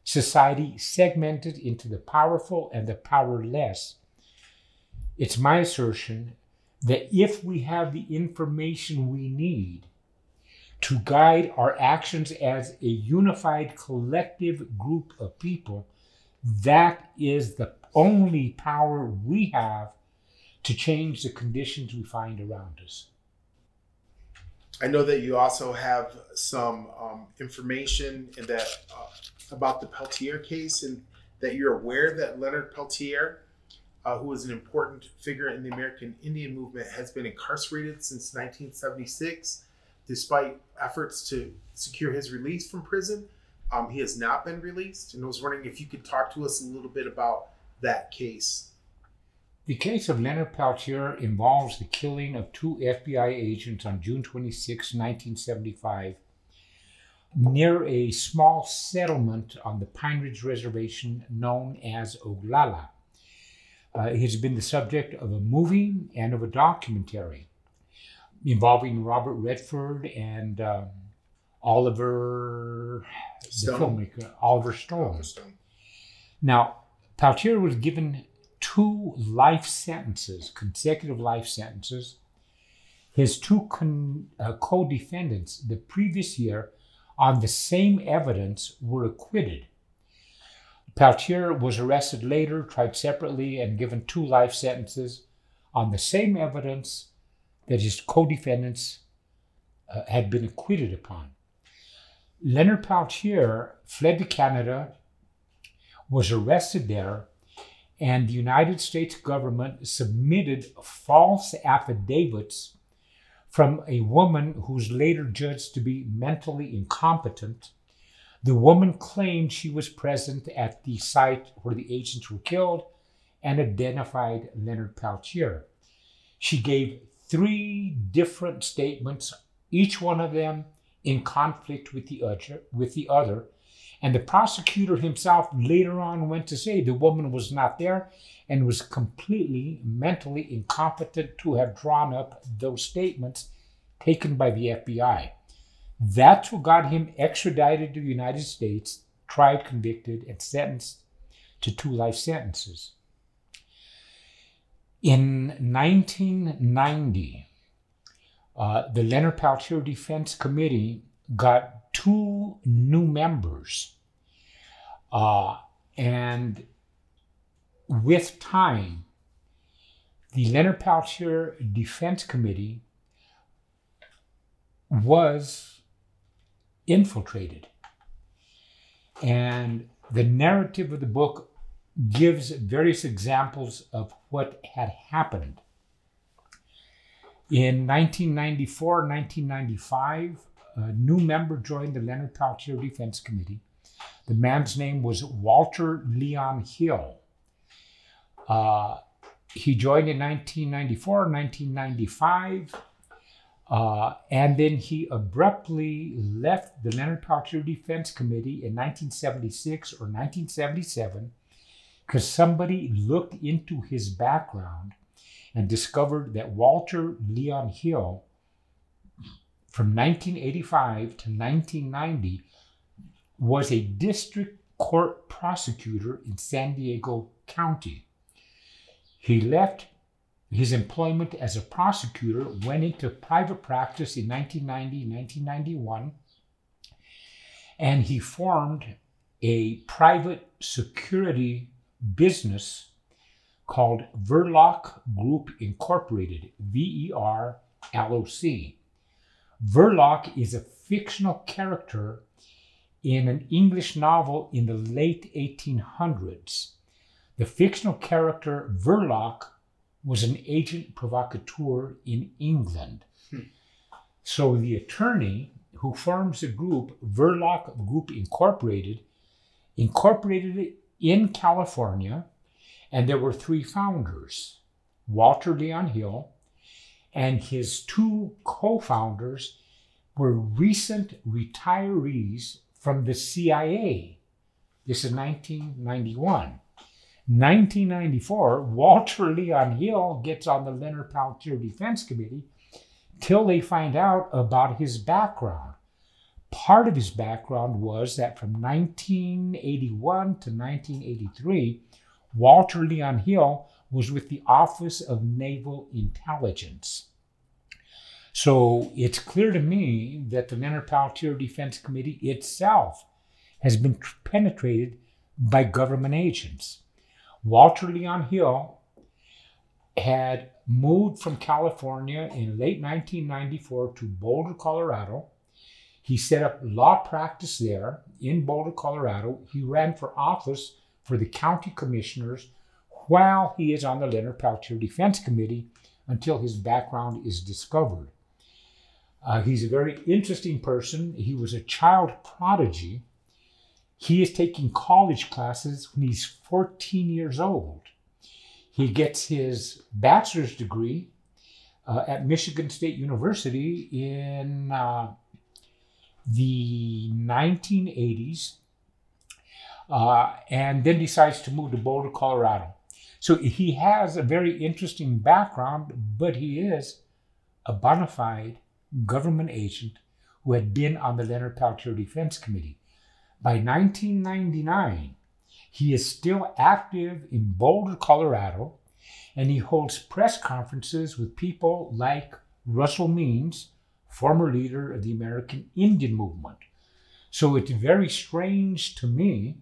society segmented into the powerful and the powerless. It's my assertion that if we have the information we need to guide our actions as a unified collective group of people. That is the only power we have to change the conditions we find around us. I know that you also have some um, information in that uh, about the Peltier case, and that you're aware that Leonard Peltier, uh, who was an important figure in the American Indian movement, has been incarcerated since 1976, despite efforts to secure his release from prison. Um, he has not been released, and I was wondering if you could talk to us a little bit about that case. The case of Leonard Peltier involves the killing of two FBI agents on June 26, 1975, near a small settlement on the Pine Ridge Reservation known as Oglala. Uh, it has been the subject of a movie and of a documentary involving Robert Redford and um, Oliver, Stone. the filmmaker, Oliver Stone. Now, Peltier was given two life sentences, consecutive life sentences. His two con, uh, co defendants the previous year on the same evidence were acquitted. Peltier was arrested later, tried separately, and given two life sentences on the same evidence that his co defendants uh, had been acquitted upon. Leonard Peltier fled to Canada, was arrested there, and the United States government submitted false affidavits from a woman who's later judged to be mentally incompetent. The woman claimed she was present at the site where the agents were killed and identified Leonard Peltier. She gave three different statements, each one of them in conflict with the other, with the other and the prosecutor himself later on went to say the woman was not there and was completely mentally incompetent to have drawn up those statements taken by the FBI. That's what got him extradited to the United States, tried, convicted, and sentenced to two life sentences. In 1990, uh, the Leonard Peltier Defense Committee got two new members. Uh, and with time, the Leonard Peltier Defense Committee was infiltrated. And the narrative of the book gives various examples of what had happened. In 1994 1995, a new member joined the Leonard Peltier Defense Committee. The man's name was Walter Leon Hill. Uh, he joined in 1994, 1995, uh, and then he abruptly left the Leonard Peltier Defense Committee in 1976 or 1977 because somebody looked into his background and discovered that Walter Leon Hill from 1985 to 1990 was a district court prosecutor in San Diego County. He left his employment as a prosecutor, went into private practice in 1990 1991, and he formed a private security business called Verloc Group Incorporated, V E R L O C. Verloc is a fictional character in an English novel in the late 1800s. The fictional character Verloc was an agent provocateur in England. Hmm. So the attorney who forms the group, Verloc Group Incorporated, incorporated it in California, and there were three founders Walter Leon Hill, and his two co founders were recent retirees from the CIA. This is 1991. 1994, Walter Leon Hill gets on the Leonard Peltier Defense Committee till they find out about his background. Part of his background was that from 1981 to 1983, Walter Leon Hill was with the Office of Naval Intelligence. So it's clear to me that the Leonard Peltier Defense Committee itself has been penetrated by government agents. Walter Leon Hill had moved from California in late 1994 to Boulder, Colorado. He set up law practice there in Boulder, Colorado. He ran for office for the county commissioners while he is on the Leonard Peltier Defense Committee until his background is discovered. Uh, he's a very interesting person. He was a child prodigy. He is taking college classes when he's 14 years old. He gets his bachelor's degree uh, at Michigan State University in uh, the 1980s uh, and then decides to move to Boulder, Colorado. So he has a very interesting background, but he is a bona fide government agent who had been on the Leonard Peltier Defense Committee. By 1999, he is still active in Boulder, Colorado, and he holds press conferences with people like Russell Means, former leader of the American Indian movement. So it's very strange to me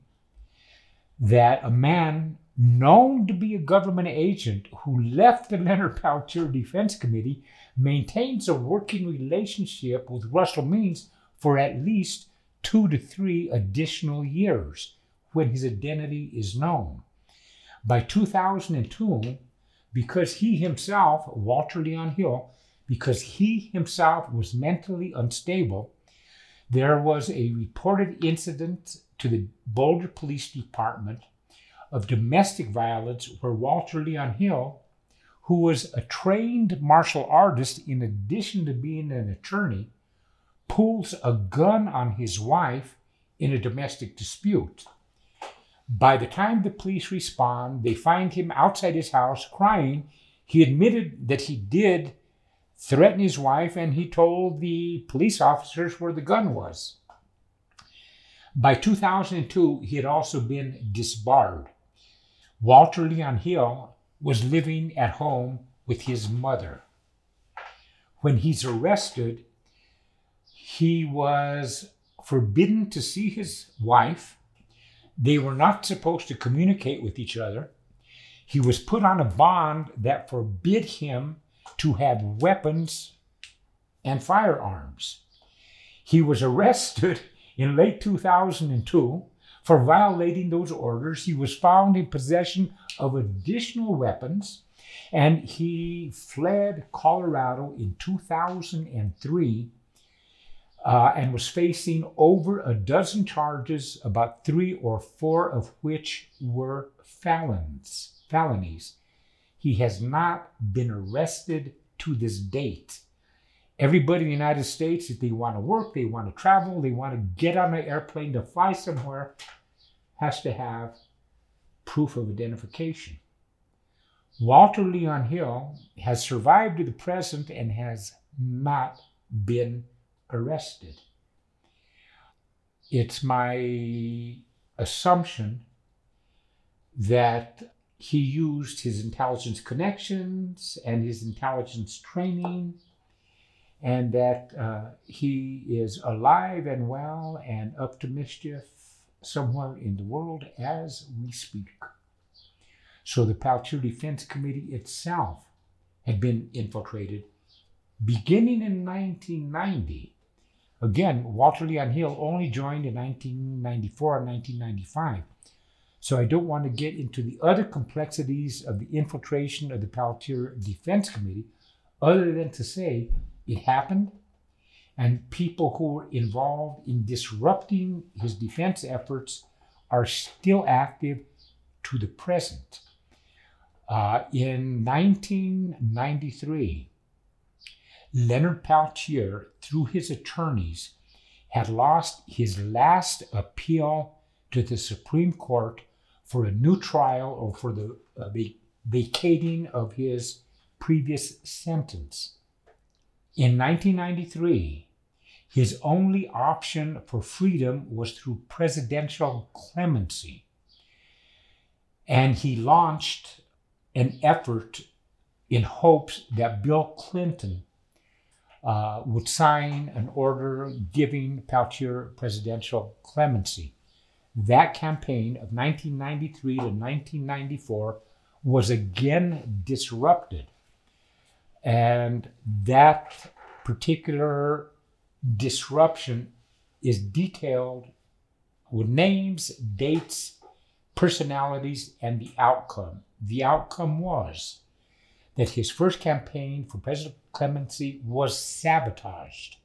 that a man known to be a government agent who left the Leonard Peltier Defense Committee maintains a working relationship with Russell Means for at least two to three additional years when his identity is known. By 2002, because he himself, Walter Leon Hill, because he himself was mentally unstable, there was a reported incident to the Boulder Police Department of domestic violence where Walter Leon Hill, who was a trained martial artist in addition to being an attorney, pulls a gun on his wife in a domestic dispute. By the time the police respond, they find him outside his house crying. He admitted that he did threaten his wife and he told the police officers where the gun was. By 2002, he had also been disbarred. Walter Leon Hill was living at home with his mother. When he's arrested, he was forbidden to see his wife. They were not supposed to communicate with each other. He was put on a bond that forbid him to have weapons and firearms. He was arrested in late 2002 for violating those orders. He was found in possession of additional weapons and he fled Colorado in 2003 uh, and was facing over a dozen charges, about three or four of which were felons, felonies. He has not been arrested to this date. Everybody in the United States, if they want to work, they want to travel, they want to get on an airplane to fly somewhere, has to have proof of identification. Walter Leon Hill has survived to the present and has not been arrested. It's my assumption that he used his intelligence connections and his intelligence training and that uh, he is alive and well and up to mischief somewhere in the world as we speak. So the Peltier Defense Committee itself had been infiltrated beginning in 1990. Again, Walter Leon Hill only joined in 1994 and 1995. So I don't want to get into the other complexities of the infiltration of the Peltier Defense Committee, other than to say it happened, and people who were involved in disrupting his defense efforts are still active to the present. Uh, in 1993, Leonard Peltier, through his attorneys, had lost his last appeal to the Supreme Court for a new trial or for the uh, vacating of his previous sentence. In 1993, his only option for freedom was through presidential clemency. And he launched an effort in hopes that Bill Clinton uh, would sign an order giving Peltier presidential clemency. That campaign of 1993 to 1994 was again disrupted. And that particular disruption is detailed with names, dates, personalities, and the outcome. The outcome was that his first campaign for presidential clemency was sabotaged.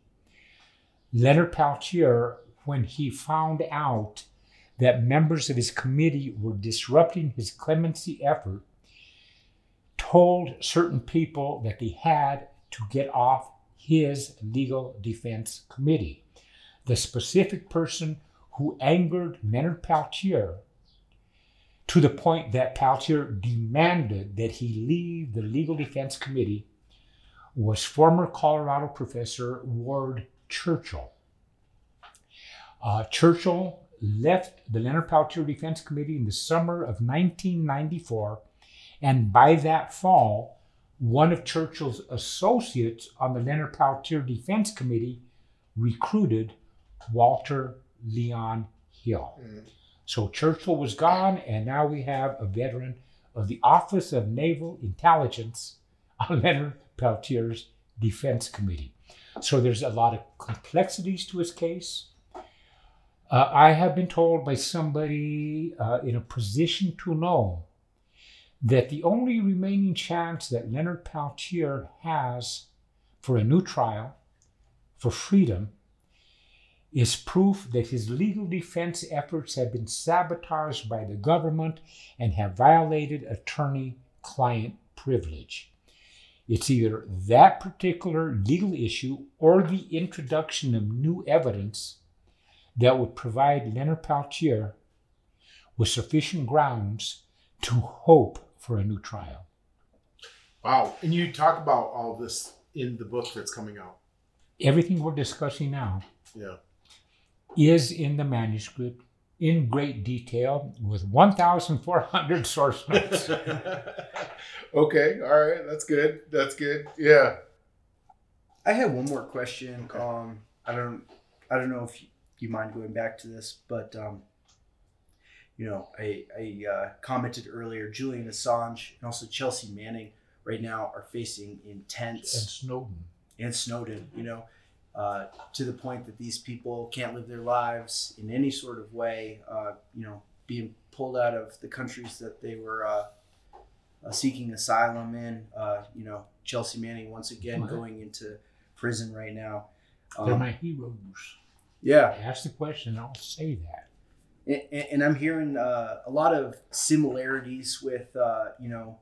Leonard Peltier, when he found out that members of his committee were disrupting his clemency effort, told certain people that they had to get off his legal defense committee. The specific person who angered Leonard Peltier to the point that Peltier demanded that he leave the legal defense committee was former Colorado professor Ward Churchill. Uh, Churchill left the Leonard Peltier Defense Committee in the summer of 1994, and by that fall, one of Churchill's associates on the Leonard Peltier Defense Committee recruited Walter Leon Hill. Mm. So Churchill was gone, and now we have a veteran of the Office of Naval Intelligence on Leonard Peltier's Defense Committee. So there's a lot of complexities to his case. Uh, I have been told by somebody uh, in a position to know that the only remaining chance that Leonard Peltier has for a new trial, for freedom, is proof that his legal defense efforts have been sabotaged by the government and have violated attorney client privilege. It's either that particular legal issue or the introduction of new evidence that would provide Leonard Peltier with sufficient grounds to hope for a new trial. Wow. And you talk about all this in the book that's coming out. Everything we're discussing now yeah. is in the manuscript in great detail with 1,400 source notes. okay. All right. That's good. That's good. Yeah. I have one more question. Okay. Um, I don't, I don't know if you mind going back to this, but um, you know, I, I uh, commented earlier, Julian Assange and also Chelsea Manning right now are facing intense and Snowden and Snowden. You know, uh, to the point that these people can't live their lives in any sort of way. Uh, you know, being pulled out of the countries that they were uh, uh, seeking asylum in. Uh, you know, Chelsea Manning once again going into prison right now. Um, They're my heroes. Yeah. Ask the question, I'll say that. And, and I'm hearing uh, a lot of similarities with, uh, you know,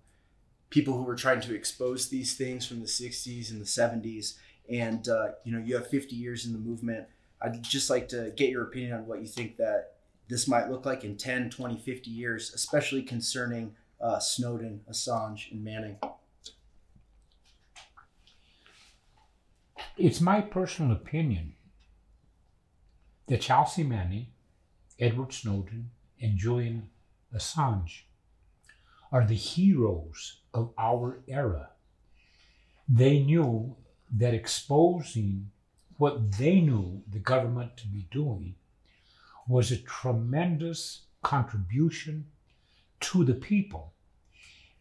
people who were trying to expose these things from the 60s and the 70s. And, uh, you know, you have 50 years in the movement. I'd just like to get your opinion on what you think that this might look like in 10, 20, 50 years, especially concerning uh, Snowden, Assange, and Manning. It's my personal opinion that Chelsea Manning, Edward Snowden, and Julian Assange are the heroes of our era. They knew that exposing what they knew the government to be doing was a tremendous contribution to the people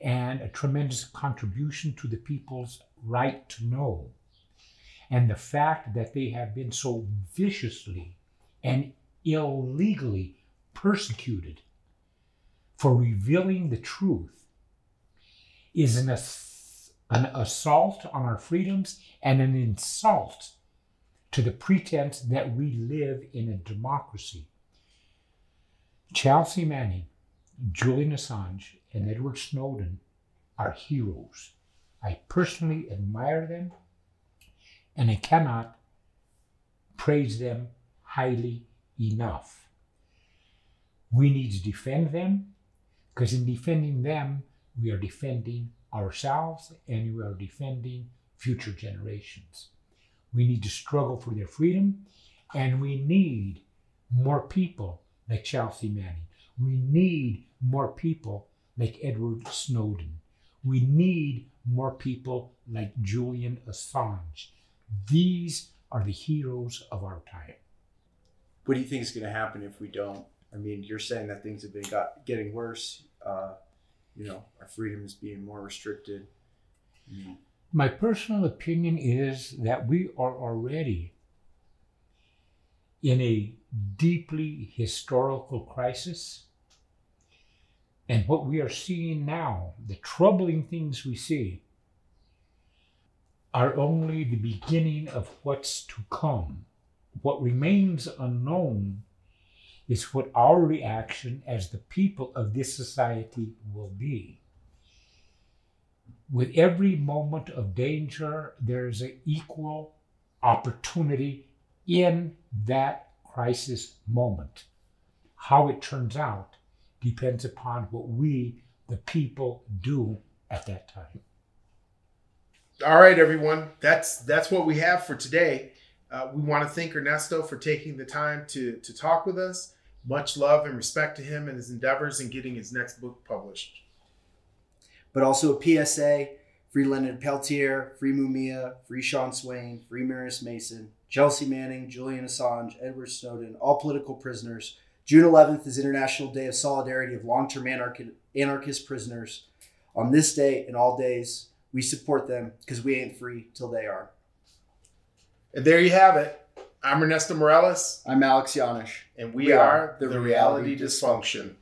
and a tremendous contribution to the people's right to know. And the fact that they have been so viciously and illegally persecuted for revealing the truth is an, ass- an assault on our freedoms and an insult to the pretense that we live in a democracy. Chelsea Manning, Julian Assange, and Edward Snowden are heroes. I personally admire them, and I cannot praise them highly enough. We need to defend them because in defending them, we are defending ourselves and we are defending future generations. We need to struggle for their freedom and we need more people like Chelsea Manning. We need more people like Edward Snowden. We need more people like Julian Assange. These are the heroes of our time. What do you think is going to happen if we don't? I mean, you're saying that things have been got, getting worse. Uh, you know, our freedom is being more restricted. Mm. My personal opinion is that we are already in a deeply historical crisis. And what we are seeing now, the troubling things we see, are only the beginning of what's to come. What remains unknown is what our reaction as the people of this society will be. With every moment of danger, there is an equal opportunity in that crisis moment. How it turns out depends upon what we, the people, do at that time. All right, everyone. That's that's what we have for today. Uh, we want to thank Ernesto for taking the time to to talk with us. Much love and respect to him and his endeavors in getting his next book published. But also a PSA: free Leonard Peltier, free Mumia, free Sean Swain, free Marius Mason, Chelsea Manning, Julian Assange, Edward Snowden, all political prisoners. June 11th is International Day of Solidarity of Long-Term Anarchist Prisoners. On this day and all days, we support them because we ain't free till they are. And there you have it. I'm Ernesto Mireles. I'm Alex Yanish. And we, we are, are, the, Reality, Reality Dysfunction. Dysfunction.